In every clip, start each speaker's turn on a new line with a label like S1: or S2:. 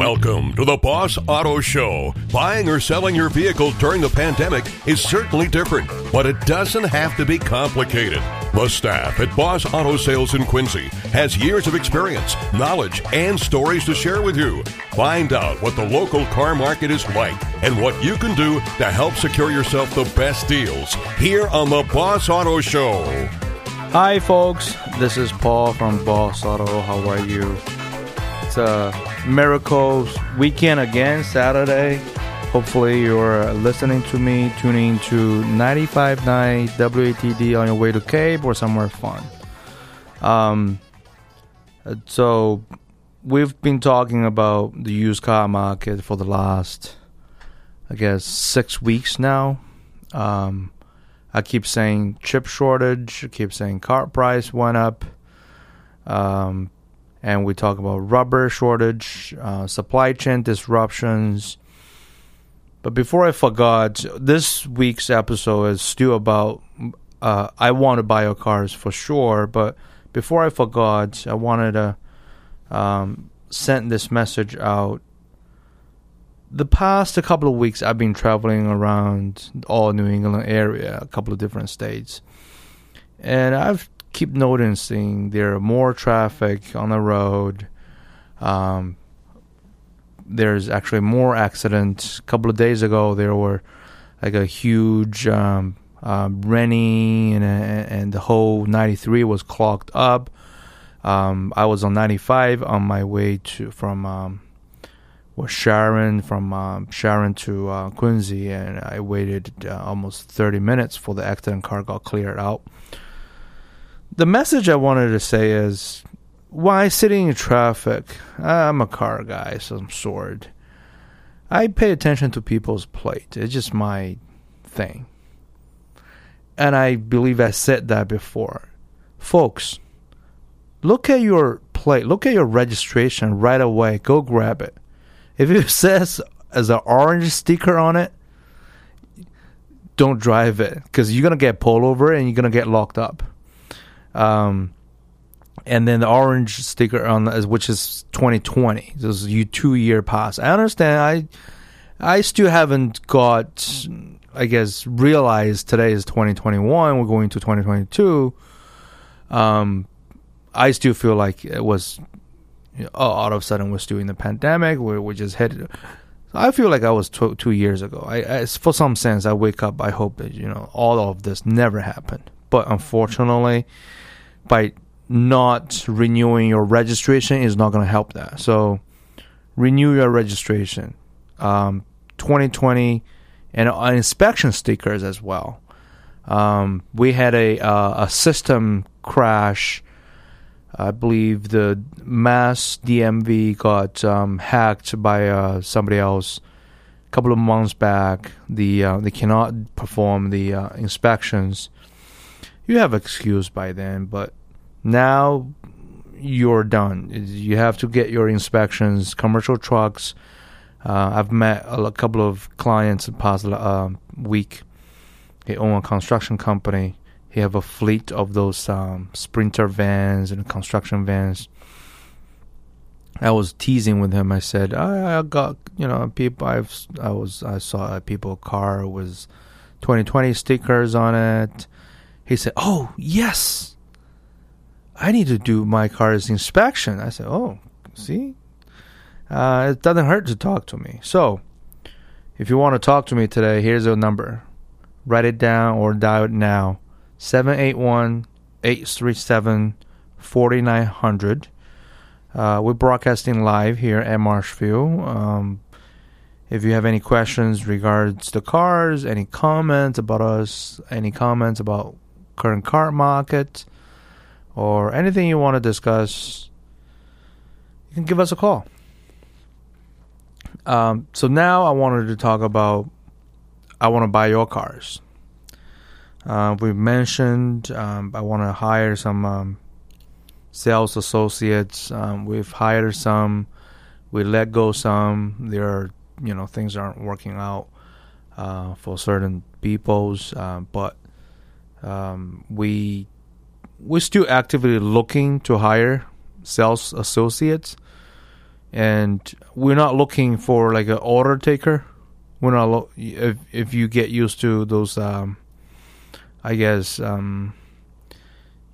S1: Welcome to the Boss Auto Show. Buying or selling your vehicle during the pandemic is certainly different, but it doesn't have to be complicated. The staff at Boss Auto Sales in Quincy has years of experience, knowledge, and stories to share with you. Find out what the local car market is like and what you can do to help secure yourself the best deals here on the Boss Auto Show.
S2: Hi, folks. This is Paul from Boss Auto. How are you? It's a Miracles weekend again, Saturday. Hopefully, you're listening to me, tuning to 95.9 WATD on your way to Cape or somewhere fun. Um, so, we've been talking about the used car market for the last, I guess, six weeks now. Um, I keep saying chip shortage. I keep saying car price went up. Um, and we talk about rubber shortage, uh, supply chain disruptions. But before I forgot, this week's episode is still about uh, I want to buy your cars for sure. But before I forgot, I wanted to um, send this message out. The past couple of weeks, I've been traveling around all New England area, a couple of different states, and I've keep noticing there are more traffic on the road. Um, there's actually more accidents. A couple of days ago, there were like a huge um, uh, Rennie, and, and the whole 93 was clogged up. Um, I was on 95 on my way to from um, was Sharon from um, Sharon to uh, Quincy, and I waited uh, almost 30 minutes for the accident car got cleared out the message I wanted to say is why sitting in traffic? I'm a car guy, some sort. I pay attention to people's plate. It's just my thing. And I believe I said that before. Folks, look at your plate, look at your registration right away. Go grab it. If it says as an orange sticker on it, don't drive it because you're going to get pulled over and you're going to get locked up. Um, and then the orange sticker on the, which is 2020. This is you two year pass. I understand. I I still haven't got. I guess realized today is 2021. We're going to 2022. Um, I still feel like it was. You know, all of a sudden, we're still in the pandemic. We we just hit. I feel like I was tw- two years ago. I, I, for some sense, I wake up. I hope that you know all of this never happened. But unfortunately, by not renewing your registration is not going to help that. So renew your registration. Um, 2020 and uh, inspection stickers as well. Um, we had a uh, a system crash. I believe the mass DMV got um, hacked by uh, somebody else a couple of months back. The uh, they cannot perform the uh, inspections. You have excuse by then, but now you're done. You have to get your inspections, commercial trucks. Uh, I've met a, couple of clients in past uh, week. He own a construction company. He have a fleet of those um, sprinter vans and construction vans. I was teasing with him. I said, I, I got you know people. I've I was I saw a people car was 2020 stickers on it. He said, "Oh yes, I need to do my car's inspection. I said, oh, see? Uh, it doesn't hurt to talk to me. So, if you want to talk to me today, here's a number. Write it down or dial it now 781 837 4900. Uh, we're broadcasting live here at Marshfield. Um, if you have any questions regards the cars, any comments about us, any comments about current car market, or anything you want to discuss, you can give us a call. Um, so now I wanted to talk about I want to buy your cars. Uh, we mentioned um, I want to hire some um, sales associates. Um, we've hired some. We let go some. There are you know things aren't working out uh, for certain peoples, uh, but um, we we're still actively looking to hire sales associates. and we're not looking for like an order taker. We're not lo- if if you get used to those, um, I guess, um,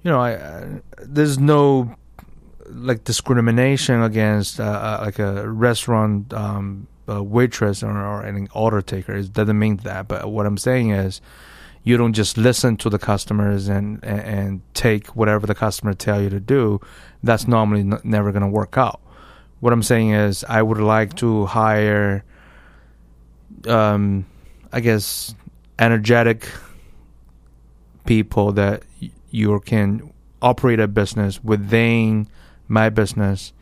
S2: you know, I, uh, there's no like discrimination against uh, uh, like a restaurant um, a waitress or, or an order taker. It doesn't mean that, but what I'm saying is you don't just listen to the customers and and, take whatever the customer tell you to do. That's normally n- never going to work out. What I'm saying is I would like to hire, um, I guess, energetic people that you can operate a business within my business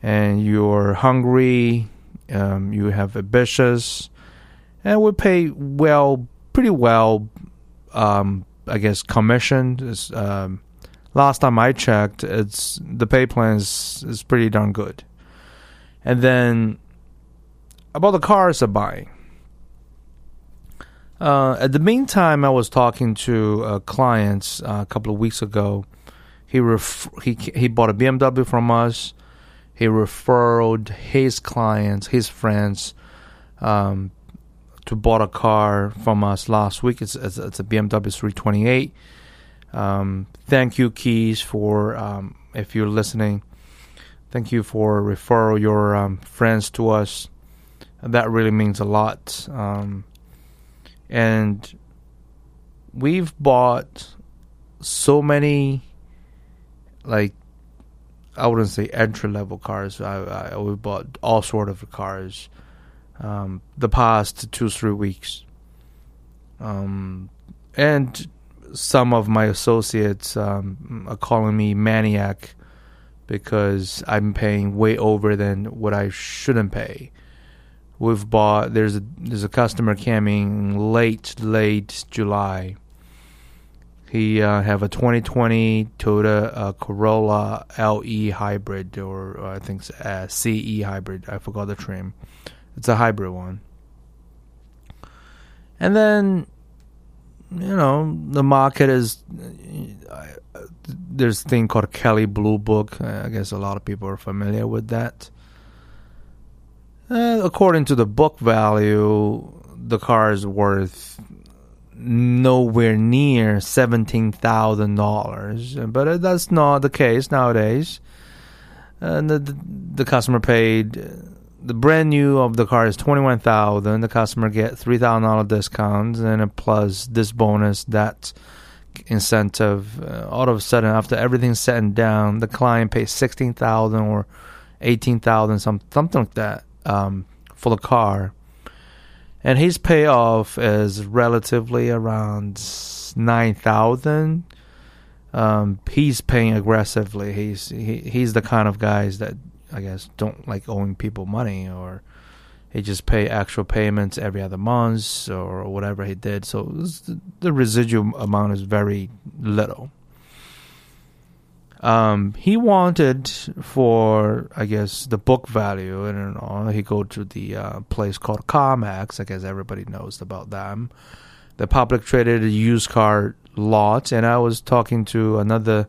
S2: and you're hungry um, you have ambitious and we pay well pretty well um, i guess commissioned. is, um, last time i checked it's the pay plan is, is pretty darn good and then about the cars i'm buying uh, at the meantime, I was talking to uh, clients uh, a couple of weeks ago. He ref- he he bought a BMW from us. He referred his clients, his friends, um, to bought a car from us last week. It's it's, it's a BMW 328. Um, thank you, Keys, for um, if you're listening. Thank you for referral your um, friends to us. That really means a lot. Um, and we've bought so many like I wouldn't say entry level cars. I, I we bought all sort of cars um, the past two three weeks, um, and some of my associates um, are calling me maniac because I'm paying way over than what I shouldn't pay we've bought there's a there's a customer coming late late July. He uh, have a 2020 Toyota uh, Corolla LE hybrid or, or I think uh, CE hybrid. I forgot the trim. It's a hybrid one. And then you know the market is there's a thing called Kelley Blue Book. I guess a lot of people are familiar with that uh, according to the book value, the car is worth nowhere near seventeen thousand dollars. But that's not the case nowadays. And the, the customer paid the brand new of the car is twenty one thousand. The customer get three thousand dollar discounts and a plus this bonus that incentive. Uh, all of a sudden, after everything's set and down, the client pays sixteen thousand or eighteen thousand, some something like that um, for the car, and his payoff is relatively around nine thousand. Um, he's paying aggressively. He's he, he's the kind of guys that I guess don't like owing people money or he just pay actual payments every other month or whatever he did. So the residual amount is very little. Um, he wanted for I guess the book value, and know, he go to the uh, place called CarMax. I guess everybody knows about them. The public traded used car lot, and I was talking to another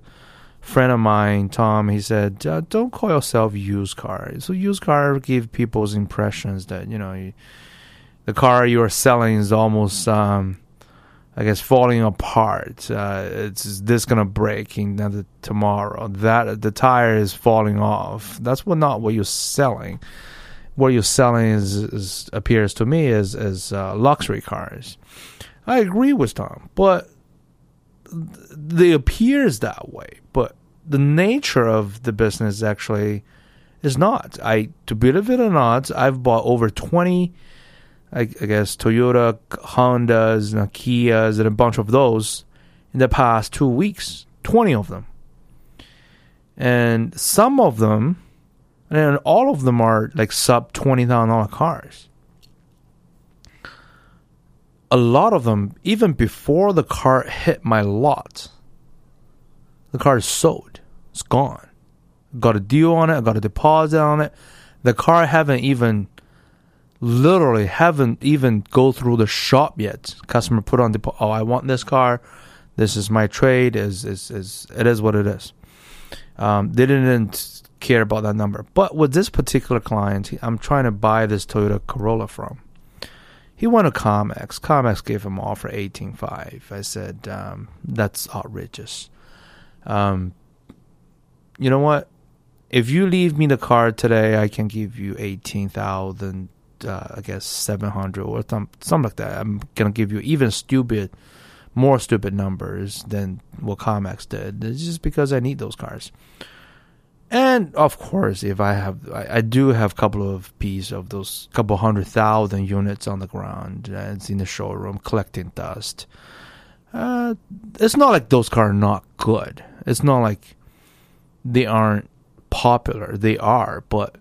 S2: friend of mine, Tom. He said, uh, "Don't call yourself used car. So used car give people's impressions that you know you, the car you are selling is almost." Um, I guess falling apart. Uh, it's this gonna break in the tomorrow. That the tire is falling off. That's what not what you're selling. What you're selling is, is appears to me as as uh, luxury cars. I agree with Tom, but they appears that way. The nature of the business actually is not. I to believe it or not, I've bought over twenty 20 I, I guess Toyota, Hondas, and Kias, and a bunch of those in the past two weeks. Twenty of them, and some of them, and all of them are like sub twenty thousand dollar cars. A lot of them, even before the car hit my lot, the car is sold. It's gone. Got a deal on it. I got a deposit on it. The car haven't even literally haven't even go through the shop yet. Customer put on the oh I want this car, this is my trade. Is is is it is what it is. Um, they didn't care about that number. But with this particular client, I'm trying to buy this Toyota Corolla from. He went to CarMax. CarMax gave him offer eighteen five. I said um, that's outrageous. Um, you know what? If you leave me the car today, I can give you eighteen thousand. Uh, I guess seven hundred or some, something like that. I'm gonna give you even stupid, more stupid numbers than what CarMax did. It's just because I need those cars. And of course, if I have, I, I do have a couple of pieces of those couple hundred thousand units on the ground. Uh, it's in the showroom collecting dust. Uh, it's not like those cars are not good. It's not like they aren't popular. They are, but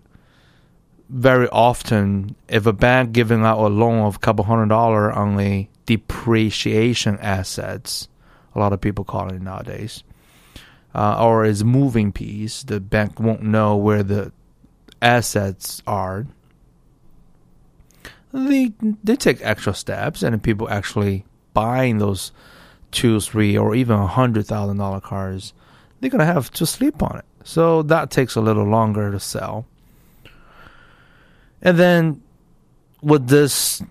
S2: very often, if a bank giving out a loan of a couple hundred dollar on a depreciation assets, a lot of people call it nowadays uh, or is moving piece, the bank won't know where the assets are. They they take extra steps, and people actually buying those two, three, or even a hundred thousand dollar cars, they're gonna have to sleep on it. So that takes a little longer to sell. And then with this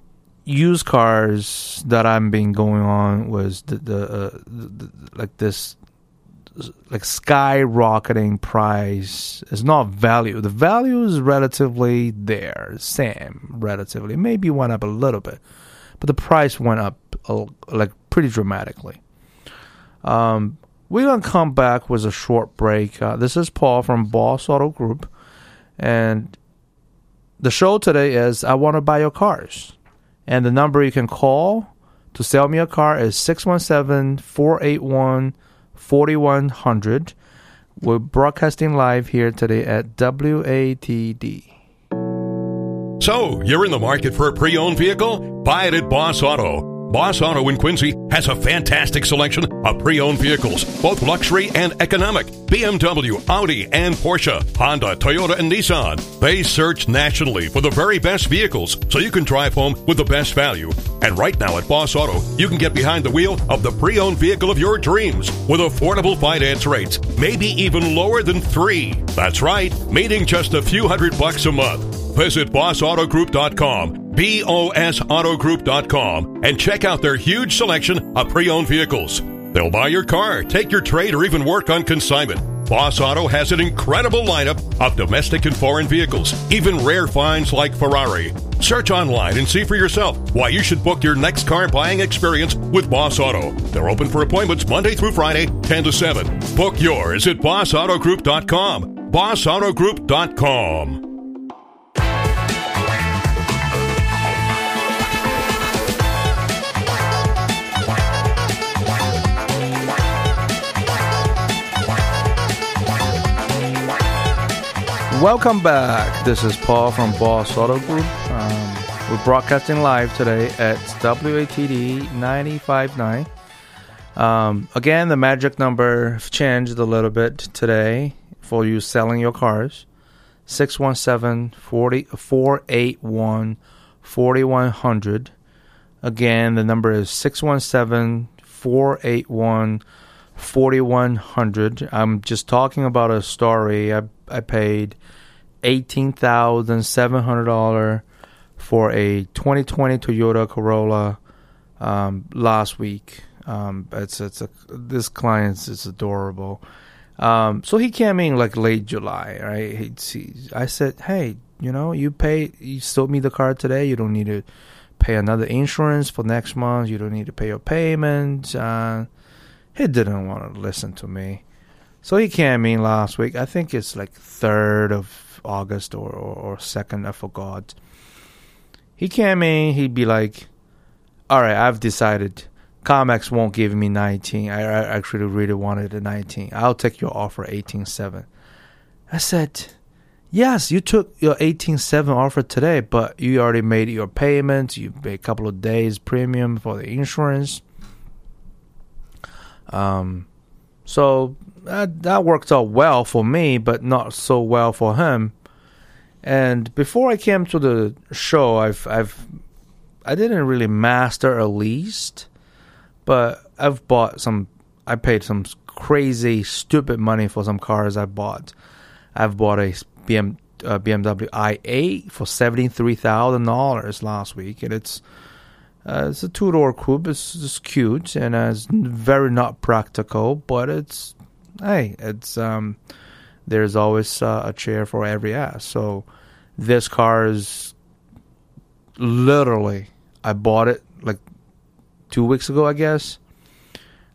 S2: used cars that I'm been going on was the, the, uh, the, the like this like skyrocketing price is not value. The value is relatively there, same relatively. Maybe went up a little bit, but the price went up like pretty dramatically. Um, we're gonna come back with a short break. Uh, this is Paul from Boss Auto Group, and the show today is I want to buy your cars, and the number you can call to sell me a car is 617 481 4100. We're broadcasting live here today at WATD.
S1: So, you're in the market for a pre owned vehicle? Buy it at Boss Auto. Boss Auto in Quincy has a fantastic selection of pre owned vehicles, both luxury and economic BMW, Audi, and Porsche, Honda, Toyota, and Nissan. They search nationally for the very best vehicles so you can drive home with the best value. And right now at Boss Auto, you can get behind the wheel of the pre owned vehicle of your dreams with affordable finance rates, maybe even lower than three. That's right, meaning just a few hundred bucks a month. Visit bossautogroup.com bosautogroup.com, and check out their huge selection of pre owned vehicles. They'll buy your car, take your trade, or even work on consignment. Boss Auto has an incredible lineup of domestic and foreign vehicles, even rare finds like Ferrari. Search online and see for yourself why you should book your next car buying experience with Boss Auto. They're open for appointments Monday through Friday, 10 to 7. Book yours at bossautogroup.com. bossautogroup.com.
S2: Welcome back. This is Paul from Boss Auto Group. Um, we're broadcasting live today at WATD 95.9. Um, again, the magic number changed a little bit today for you selling your cars. 617 481 4100. Again, the number is 617 481 4100. I'm just talking about a story. I, I paid $18,700 for a 2020 Toyota Corolla um, last week. Um, it's it's a this client is adorable. Um, so he came in like late July, right? He, I said, hey, you know, you pay, you sold me the car today. You don't need to pay another insurance for next month. You don't need to pay your payment. Uh, he didn't want to listen to me. So he came in last week. I think it's like 3rd of August or, or, or 2nd, I forgot. He came in, he'd be like, all right, I've decided CarMax won't give me 19. I, I actually really wanted a 19. I'll take your offer 18.7. I said, yes, you took your 18.7 offer today, but you already made your payments. You paid a couple of days premium for the insurance. Um, so that that worked out well for me, but not so well for him. And before I came to the show, I've I've I didn't really master a least, but I've bought some. I paid some crazy, stupid money for some cars I bought. I've bought a BM, uh, BMW i8 for seventy three thousand dollars last week, and it's uh, it's a two door coupe. It's just cute and uh, it's very not practical, but it's hey, it's um, there's always uh, a chair for every ass. So this car is literally I bought it like two weeks ago, I guess.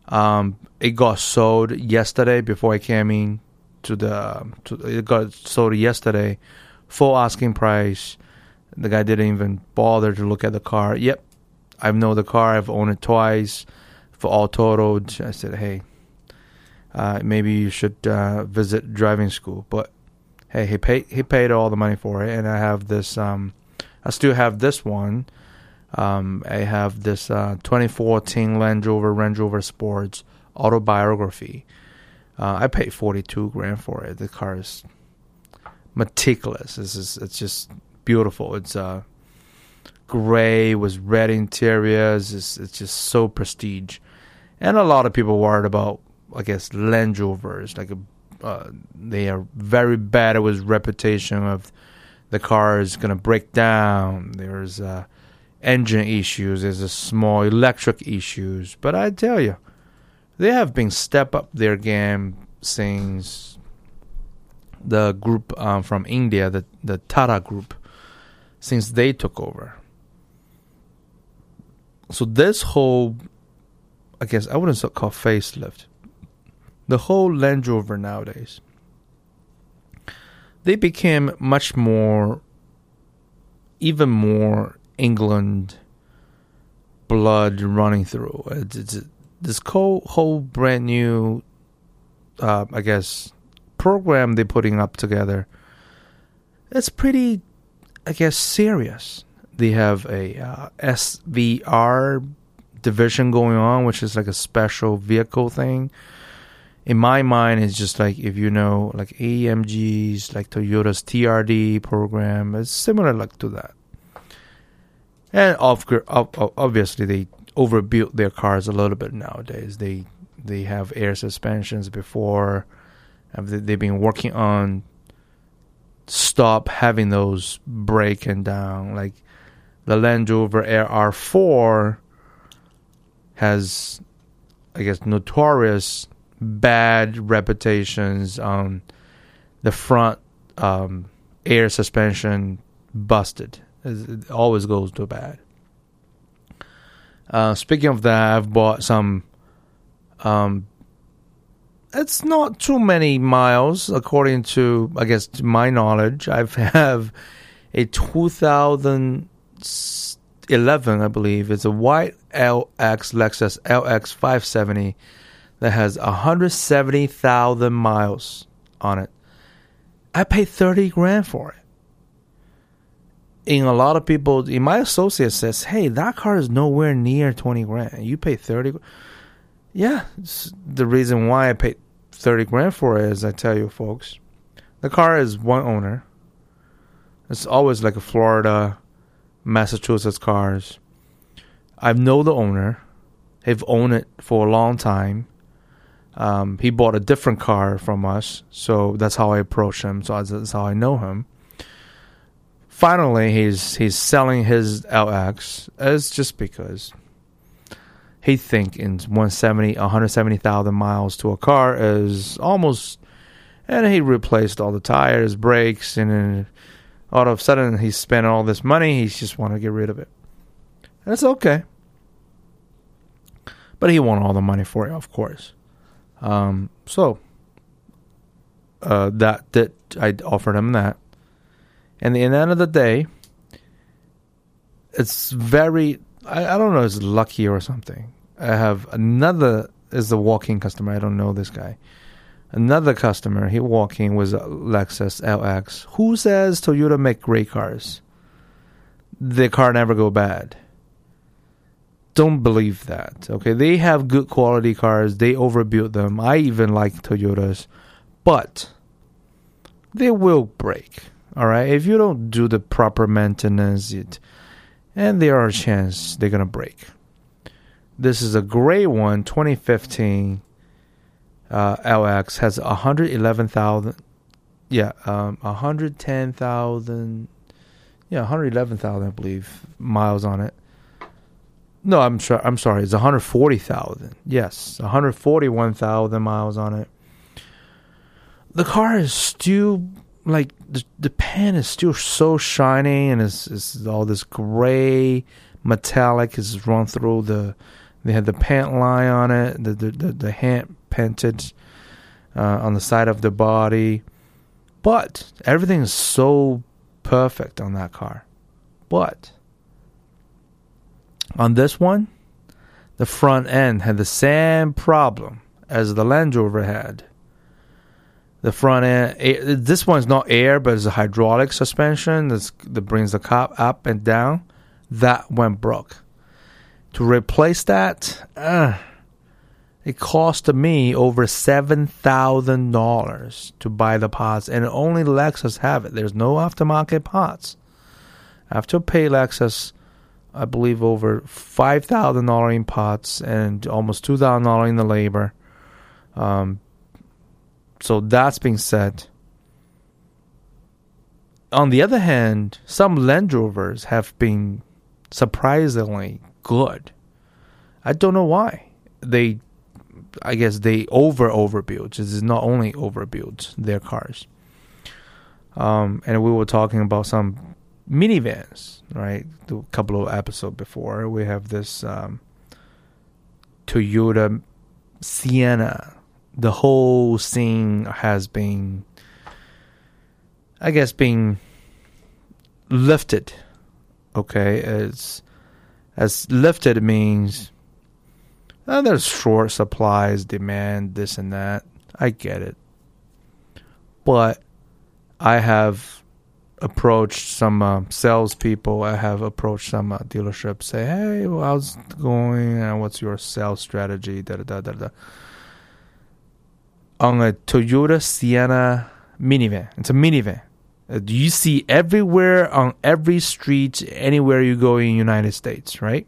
S2: Um, it got sold yesterday before I came in to the. To, it got sold yesterday, full asking price. The guy didn't even bother to look at the car. Yep, I know the car. I've owned it twice, for all totaled. I said, hey, uh, maybe you should uh, visit driving school. But hey, he paid he paid all the money for it, and I have this. Um, I still have this one. Um, I have this uh, 2014 Land Rover Range Rover Sports autobiography. Uh, I paid 42 grand for it. The car is meticulous. It's just, it's just beautiful. It's uh, gray with red interiors. It's, it's just so prestige. And a lot of people worried about, I guess, Land Rovers. Like, uh, they are very bad with reputation of the car is going to break down. There's uh, engine issues. There's a small electric issues. But I tell you, they have been step up their game since the group um, from India, the the Tata group, since they took over. So this whole, I guess I wouldn't call facelift. The whole Land Rover nowadays, they became much more, even more England blood running through. It's, it's, this whole whole brand new, uh, I guess, program they're putting up together. It's pretty, I guess, serious. They have a uh, SVR division going on, which is like a special vehicle thing. In my mind, it's just like if you know, like AMG's, like Toyota's TRD program. It's similar like to that. And obviously, they overbuilt their cars a little bit nowadays. They they have air suspensions before. They've been working on stop having those breaking down. Like the Land Rover R4 has, I guess, notorious bad reputations on the front um, air suspension busted. It always goes to bad. Uh, speaking of that, I've bought some. Um, it's not too many miles, according to I guess to my knowledge. I have a 2011, I believe. It's a white LX Lexus LX 570 that has 170,000 miles on it. I paid 30 grand for it in a lot of people, in my associate says, "Hey, that car is nowhere near twenty grand. You pay thirty. Yeah, the reason why I paid thirty grand for it is I tell you, folks, the car is one owner. It's always like a Florida, Massachusetts cars. I know the owner. Have owned it for a long time. Um, he bought a different car from us, so that's how I approach him. So that's how I know him finally he's he's selling his LX as just because he think in 170 170,000 miles to a car is almost and he replaced all the tires, brakes and all of a sudden he's spent all this money, he just want to get rid of it. That's okay. But he want all the money for it, of course. Um, so uh, that that I offered him that and in the end of the day, it's very, I, I don't know, it's lucky or something. I have another, is a walking customer. I don't know this guy. Another customer, he walking with Lexus LX. Who says Toyota make great cars? The car never go bad. Don't believe that. Okay, they have good quality cars. They overbuilt them. I even like Toyotas, but they will break. All right, if you don't do the proper maintenance, it and there are a chance they're gonna break. This is a gray one, 2015 uh, LX has 111,000 yeah, um, 110,000, yeah, 111,000, I believe, miles on it. No, I'm sure. I'm sorry. It's 140,000. Yes, 141,000 miles on it. The car is still like the the pan is still so shiny, and it's, it's all this gray metallic is run through the. They had the pant line on it, the the the, the hand painted uh, on the side of the body, but everything is so perfect on that car. But on this one, the front end had the same problem as the Land Rover had. The front end, this one's not air, but it's a hydraulic suspension that's, that brings the car up and down. That went broke. To replace that, uh, it cost me over seven thousand dollars to buy the parts, and only Lexus have it. There's no aftermarket parts. I have to pay Lexus I believe, over five thousand dollars in pots and almost two thousand dollars in the labor. Um, so that's being said. On the other hand, some Land Rovers have been surprisingly good. I don't know why. They, I guess they over overbuilt. This is not only overbuilt their cars. Um, and we were talking about some minivans, right? A couple of episodes before, we have this um, Toyota Sienna. The whole scene has been, I guess, being lifted. Okay, as as lifted means uh, there's short supplies, demand, this and that. I get it, but I have approached some uh, salespeople. I have approached some uh, dealerships. Say, hey, well, how's it going? And what's your sales strategy? Da da da da. On a Toyota Sienna minivan, it's a minivan. Uh, you see everywhere on every street, anywhere you go in United States, right?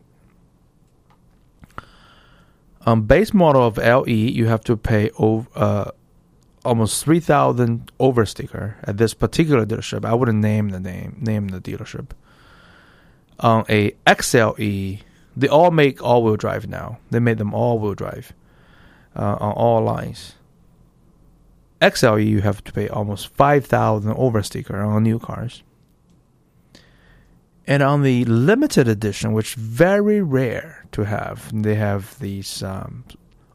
S2: On base model of LE, you have to pay over. Uh, almost 3000 over sticker at this particular dealership. I wouldn't name the name, name the dealership. On a XLE, they all make all-wheel drive now. They made them all-wheel drive uh, on all lines. XLE, you have to pay almost 5000 over sticker on new cars. And on the limited edition, which very rare to have, they have these um,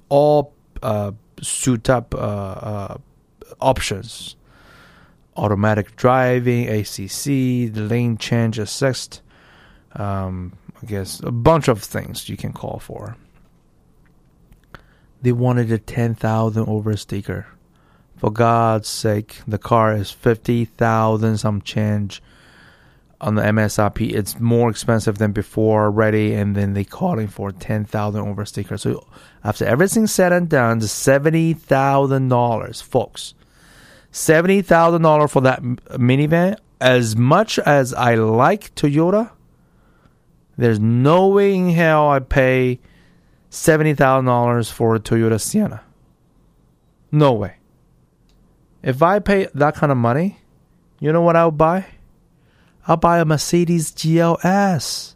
S2: all uh, suit up uh, uh, options automatic driving, ACC, the lane change assist. Um, I guess a bunch of things you can call for. They wanted a 10,000 over sticker. For God's sake, the car is 50,000 some change on the MSRP, it's more expensive than before already, and then they calling for ten thousand over sticker. So after everything's said and done, seventy thousand dollars, folks. Seventy thousand dollars for that minivan. As much as I like Toyota, there's no way in hell I pay seventy thousand dollars for a Toyota Sienna. No way. If I pay that kind of money, you know what I would buy? I'll buy a Mercedes GLS.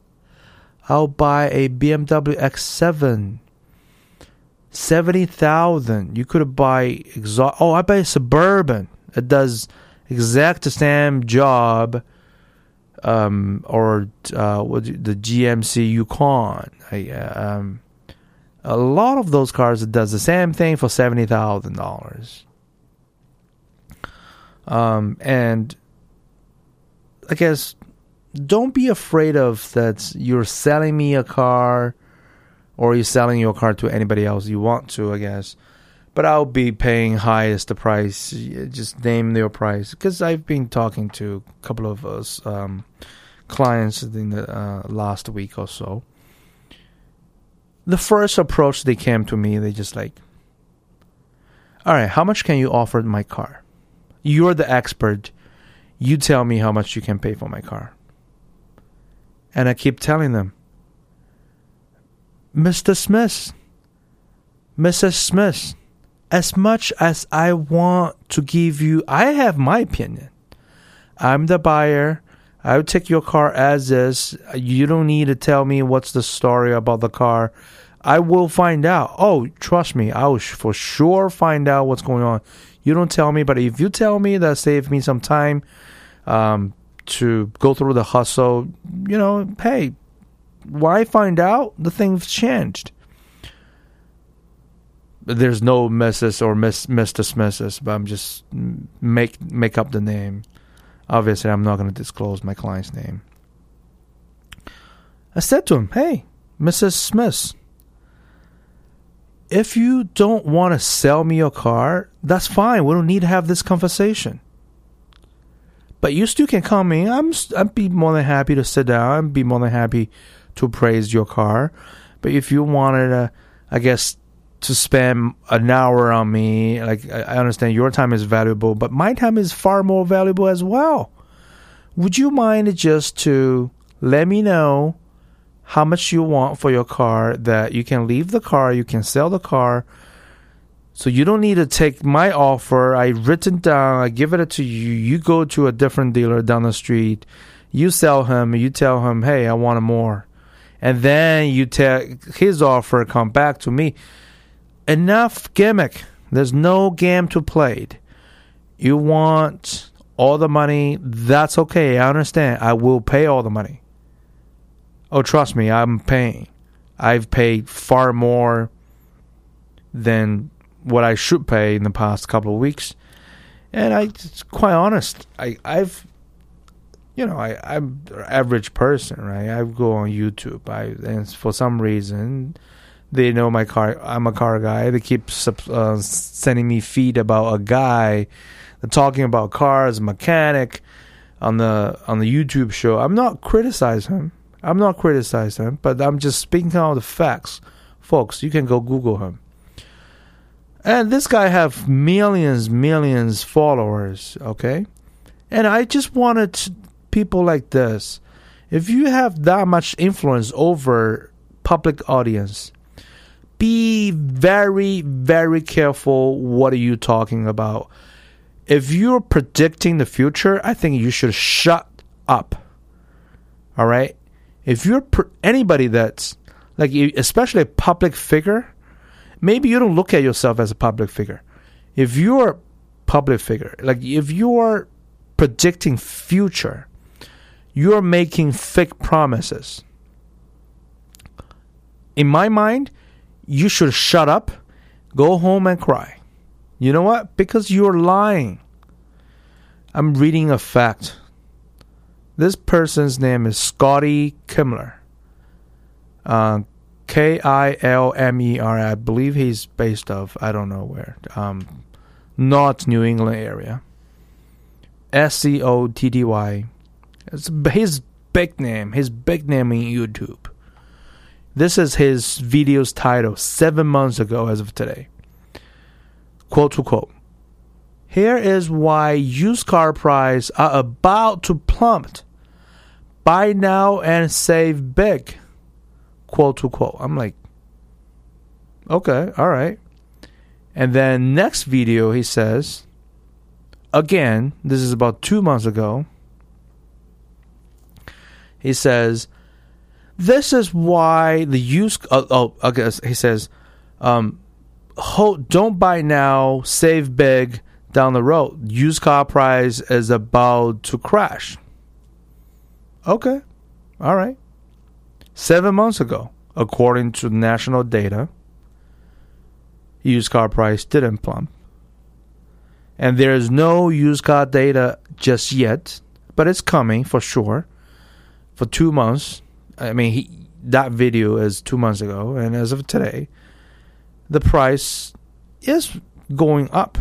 S2: I'll buy a BMW X7. 70,000. You could buy exhaust. Oh, I buy a Suburban. It does exact the same job. Um, or uh, the GMC Yukon. I, uh, um, a lot of those cars it does the same thing for seventy thousand dollars. Um, and I guess don't be afraid of that you're selling me a car or you're selling your car to anybody else you want to, I guess. But I'll be paying highest the price. Just name your price because I've been talking to a couple of us um, clients in the uh, last week or so. The first approach they came to me, they just like, all right, how much can you offer my car? You're the expert you tell me how much you can pay for my car. And I keep telling them, Mr. Smith, Mrs. Smith, as much as I want to give you, I have my opinion. I'm the buyer. I would take your car as is. You don't need to tell me what's the story about the car. I will find out. Oh, trust me, I will for sure find out what's going on. You don't tell me, but if you tell me, that save me some time um, to go through the hustle. You know, hey, why find out? The thing's changed. There's no Mrs. or Miss Mr. Mrs. But I'm just make make up the name. Obviously, I'm not going to disclose my client's name. I said to him, "Hey, Mrs. Smith." if you don't want to sell me your car, that's fine. We don't need to have this conversation. But you still can call me. I'm I'd be more than happy to sit down. I'd be more than happy to praise your car. But if you wanted I guess, to spend an hour on me, like I understand your time is valuable, but my time is far more valuable as well. Would you mind just to let me know how much you want for your car that you can leave the car, you can sell the car. So you don't need to take my offer. I written down, I give it to you. You go to a different dealer down the street. You sell him, you tell him, "Hey, I want more." And then you take his offer come back to me. Enough gimmick. There's no game to play. You want all the money, that's okay. I understand. I will pay all the money. Oh, trust me, I'm paying. I've paid far more than what I should pay in the past couple of weeks. And I, it's quite honest, I, I've, you know, I, I'm average person, right? I go on YouTube. I and for some reason, they know my car. I'm a car guy. They keep uh, sending me feed about a guy talking about cars, mechanic on the on the YouTube show. I'm not criticizing him. I'm not criticizing him, but I'm just speaking out the facts. Folks, you can go Google him. And this guy have millions, millions followers, okay? And I just wanted people like this. If you have that much influence over public audience, be very, very careful what are you talking about. If you're predicting the future, I think you should shut up. All right? if you're anybody that's like especially a public figure maybe you don't look at yourself as a public figure. If you're a public figure like if you're predicting future you're making fake promises. In my mind you should shut up go home and cry. You know what? Because you're lying. I'm reading a fact. This person's name is Scotty Kilmer. Uh, K I L M E R. I believe he's based of I don't know where. Um, not New England area. S C O T T Y. It's his big name. His big name in YouTube. This is his video's title seven months ago, as of today. Quote to quote. Here is why used car prices are about to plummet. Buy now and save big. Quote to quote. I'm like, okay, all right. And then next video, he says, again, this is about two months ago. He says, this is why the use. Oh, oh I guess he says, um, don't buy now, save big down the road. Used car price is about to crash. Okay. All right. Seven months ago, according to national data, used car price didn't plummet. And there is no used car data just yet, but it's coming for sure. For two months, I mean, he, that video is two months ago, and as of today, the price is going up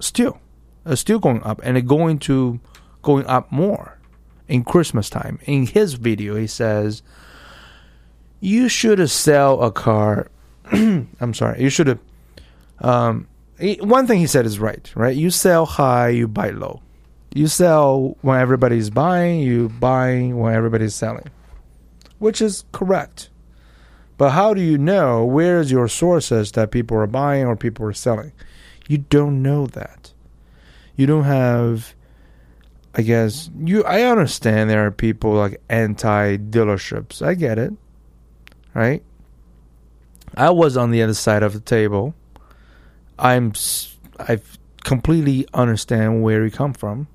S2: still it's still going up and it's going to going up more in christmas time in his video he says you should sell a car i'm sorry you should um, one thing he said is right right you sell high you buy low you sell when everybody's buying you buy when everybody's selling which is correct But how do you know where's your sources that people are buying or people are selling? You don't know that. You don't have I guess you I understand there are people like anti dealerships. I get it. Right? I was on the other side of the table. I'm I completely understand where you come from.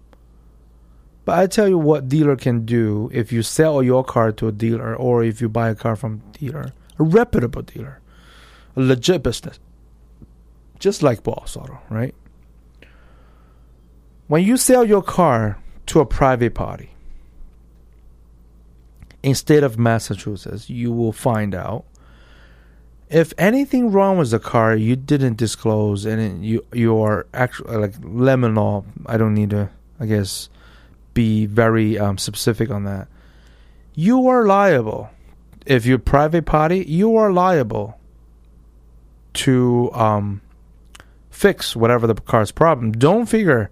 S2: But I tell you what dealer can do if you sell your car to a dealer or if you buy a car from a dealer, a reputable dealer, a legit business. Just like Boss Auto, right? When you sell your car to a private party in state of Massachusetts, you will find out if anything wrong with the car you didn't disclose and you you are actually like lemon law. I don't need to, I guess, be very um, specific on that. You are liable if you're private party. You are liable to um, fix whatever the car's problem. Don't figure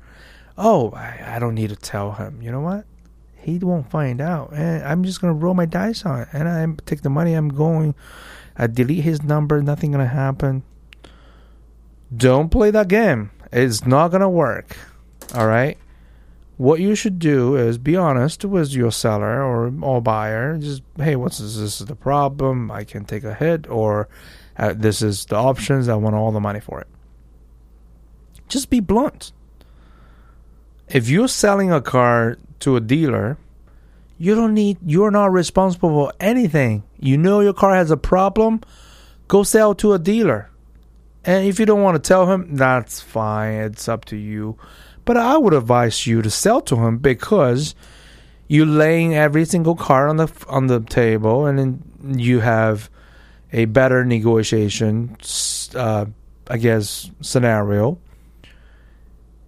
S2: oh, I, I don't need to tell him. You know what? He won't find out. And I'm just gonna roll my dice on it, and I take the money. I'm going. I delete his number. Nothing gonna happen. Don't play that game. It's not gonna work. All right. What you should do is be honest with your seller or, or buyer. Just hey, what's this? This is the problem. I can take a hit, or uh, this is the options. I want all the money for it. Just be blunt if you're selling a car to a dealer, you don't need you're not responsible for anything. You know your car has a problem, go sell to a dealer. And if you don't want to tell him, that's fine. It's up to you. But I would advise you to sell to him because you're laying every single car on the on the table, and then you have a better negotiation, uh, I guess, scenario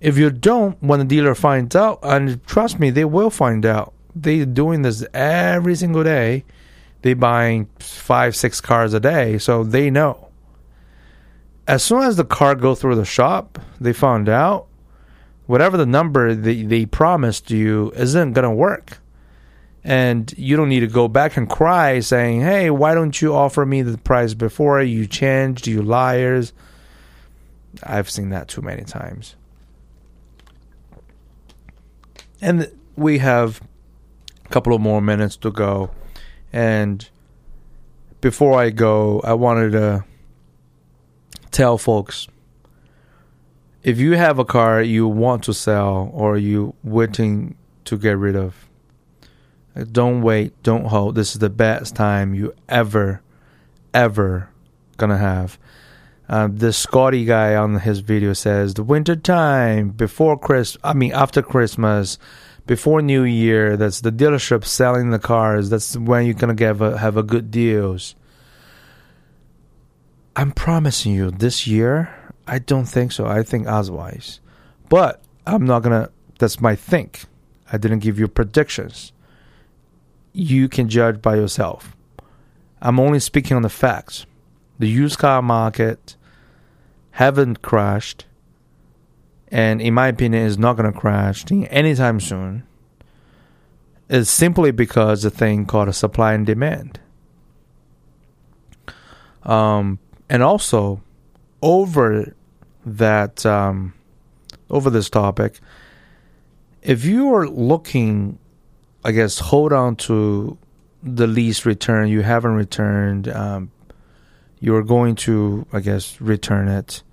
S2: if you don't, when the dealer finds out, and trust me, they will find out. They're doing this every single day. They're buying five, six cars a day, so they know. As soon as the car go through the shop, they found out whatever the number they, they promised you isn't gonna work. And you don't need to go back and cry saying, Hey, why don't you offer me the price before? You changed, you liars. I've seen that too many times. And we have a couple of more minutes to go. And before I go, I wanted to tell folks if you have a car you want to sell or you waiting to get rid of, don't wait, don't hold. This is the best time you ever, ever gonna have. Uh, this Scotty guy on his video says the winter time before Chris, I mean after Christmas, before New Year. That's the dealership selling the cars. That's when you're gonna get a, have a good deals. I'm promising you, this year, I don't think so. I think otherwise, but I'm not gonna. That's my think. I didn't give you predictions. You can judge by yourself. I'm only speaking on the facts. The used car market haven't crashed, and in my opinion, is not going to crash anytime soon, is simply because the thing called a supply and demand. Um, and also, over that, um, over this topic, if you are looking, I guess, hold on to the lease return you haven't returned, um, you're going to, I guess, return it.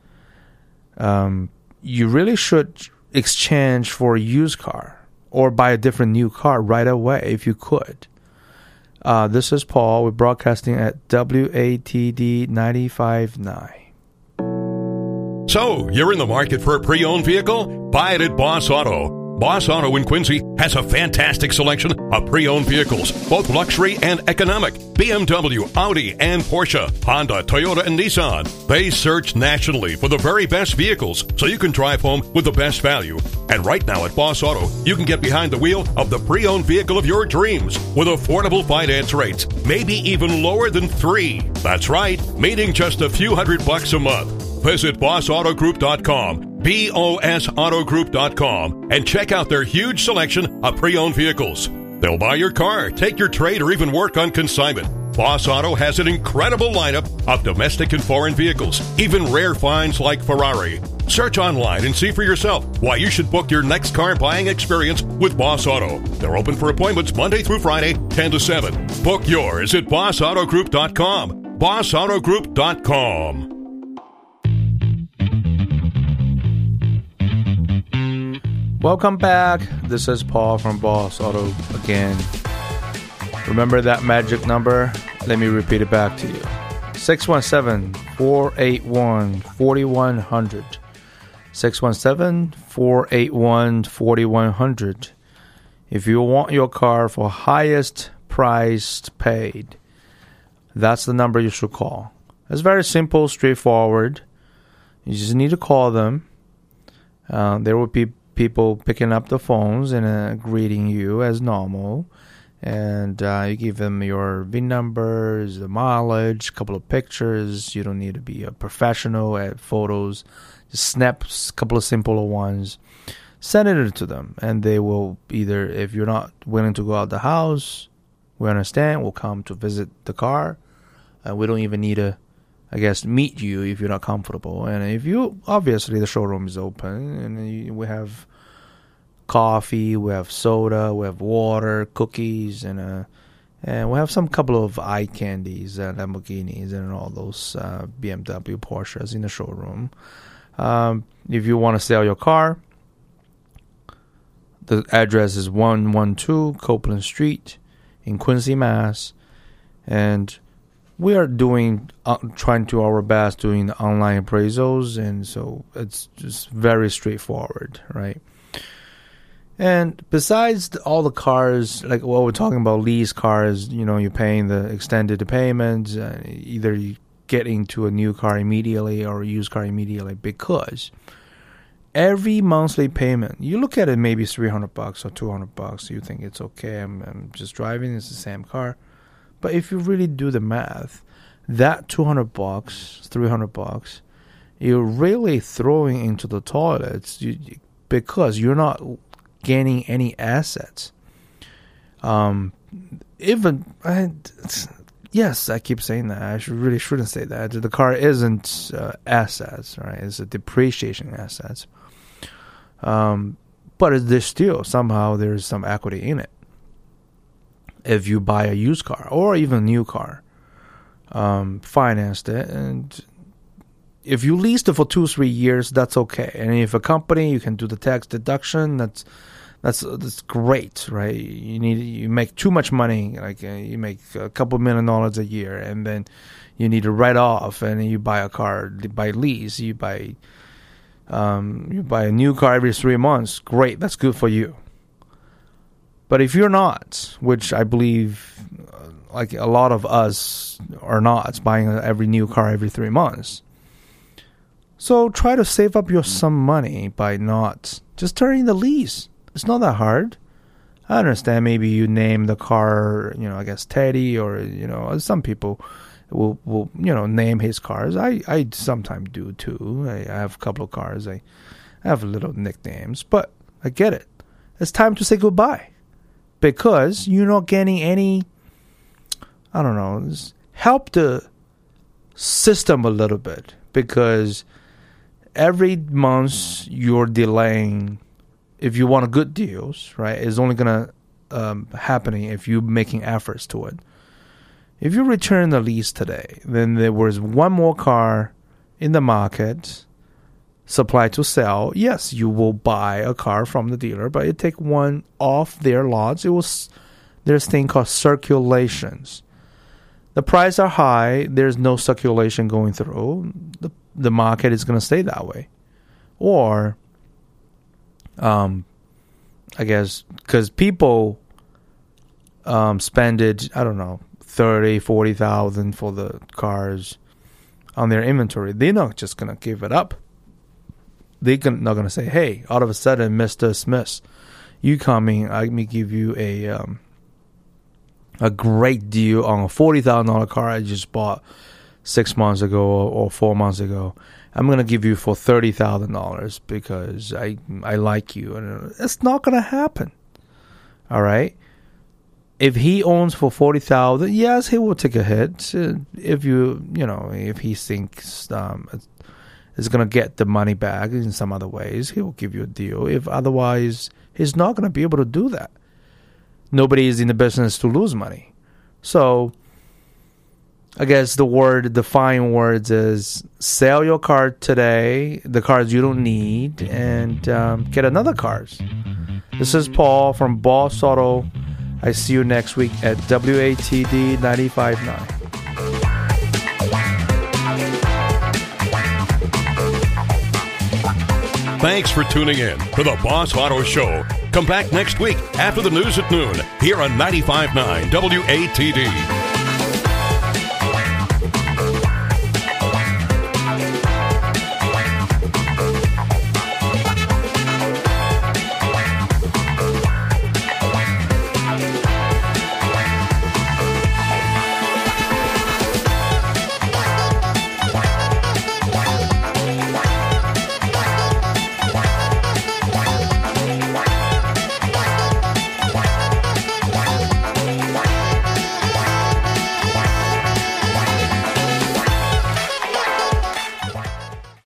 S2: Um, you really should exchange for a used car or buy a different new car right away if you could. Uh, this is Paul. We're broadcasting at WATD 95.9.
S1: So, you're in the market for a pre owned vehicle? Buy it at Boss Auto. Boss Auto in Quincy has a fantastic selection of pre owned vehicles, both luxury and economic. BMW, Audi, and Porsche, Honda, Toyota, and Nissan. They search nationally for the very best vehicles so you can drive home with the best value. And right now at Boss Auto, you can get behind the wheel of the pre owned vehicle of your dreams with affordable finance rates, maybe even lower than three. That's right, meaning just a few hundred bucks a month. Visit bossautogroup.com bossautogroup.com and check out their huge selection of pre owned vehicles. They'll buy your car, take your trade, or even work on consignment. Boss Auto has an incredible lineup of domestic and foreign vehicles, even rare finds like Ferrari. Search online and see for yourself why you should book your next car buying experience with Boss Auto. They're open for appointments Monday through Friday, 10 to 7. Book yours at bossautogroup.com. bossautogroup.com.
S2: Welcome back. This is Paul from Boss Auto again. Remember that magic number? Let me repeat it back to you 617 481 4100. 617 481 4100. If you want your car for highest price paid, that's the number you should call. It's very simple, straightforward. You just need to call them. Uh, there will be people picking up the phones and uh, greeting you as normal and uh, you give them your VIN numbers, the mileage, a couple of pictures. You don't need to be a professional at photos. Just snap a couple of simpler ones, send it to them, and they will either, if you're not willing to go out the house, we understand. We'll come to visit the car, and we don't even need to, I guess, meet you if you're not comfortable. And if you, obviously, the showroom is open, and we have coffee, we have soda, we have water, cookies, and uh, and we have some couple of eye candies, uh, Lamborghinis, and all those uh, BMW, Porsches in the showroom. Um, if you want to sell your car, the address is 112 Copeland Street in Quincy, Mass. And we are doing, uh, trying to our best doing online appraisals. And so it's just very straightforward, right? And besides all the cars, like what we're talking about, lease cars, you know, you're paying the extended payments, uh, either you get into a new car immediately or a used car immediately because every monthly payment, you look at it maybe 300 bucks or 200 bucks, you think it's okay, I'm, I'm just driving, it's the same car. But if you really do the math, that 200 bucks, 300 bucks, you're really throwing into the toilets you, because you're not gaining any assets. Um, even I, yes, I keep saying that. I should, really shouldn't say that. The car isn't uh, assets, right? It's a depreciation assets. Um, but there's still somehow there's some equity in it. If you buy a used car or even a new car, um, financed it, and if you leased it for two three years, that's okay. And if a company, you can do the tax deduction. That's that's that's great, right? You need you make too much money, like uh, you make a couple million dollars a year, and then you need to write off, and you buy a car by lease. You buy um, you buy a new car every three months. Great, that's good for you. But if you're not, which I believe, uh, like a lot of us are not buying every new car every three months. So try to save up your some money by not just turning the lease. It's not that hard. I understand maybe you name the car, you know, I guess Teddy or you know, some people will will you know name his cars. I I sometimes do too. I, I have a couple of cars. I, I have little nicknames, but I get it. It's time to say goodbye because you're not getting any. I don't know. Help the system a little bit because every month you're delaying. If you want a good deals, right, it's only gonna um, happening if you're making efforts to it. If you return the lease today, then there was one more car in the market, supply to sell. Yes, you will buy a car from the dealer, but you take one off their lots. It was there's thing called circulations. The prices are high. There's no circulation going through. The the market is going to stay that way, or um, I guess because people um it. I don't know 30, 40,000 for the cars on their inventory. They're not just going to give it up. They're not going to say, hey, all of a sudden, Mr. Smith, you coming, I me give you a um, a great deal on a $40,000 car I just bought six months ago or four months ago. I'm going to give you for $30,000 because I, I like you. And it's not going to happen. All right if he owns for forty thousand, yes, he will take a hit. Uh, if you you know if he thinks um, is going to get the money back in some other ways, he will give you a deal. If otherwise, he's not going to be able to do that. Nobody is in the business to lose money, so. I guess the word, the fine words is sell your car today, the cars you don't need, and um, get another cars. This is Paul from Boss Auto. I see you next week at WATD 95.9.
S1: Thanks for tuning in to the Boss Auto Show. Come back next week after the news at noon here on 95.9 WATD.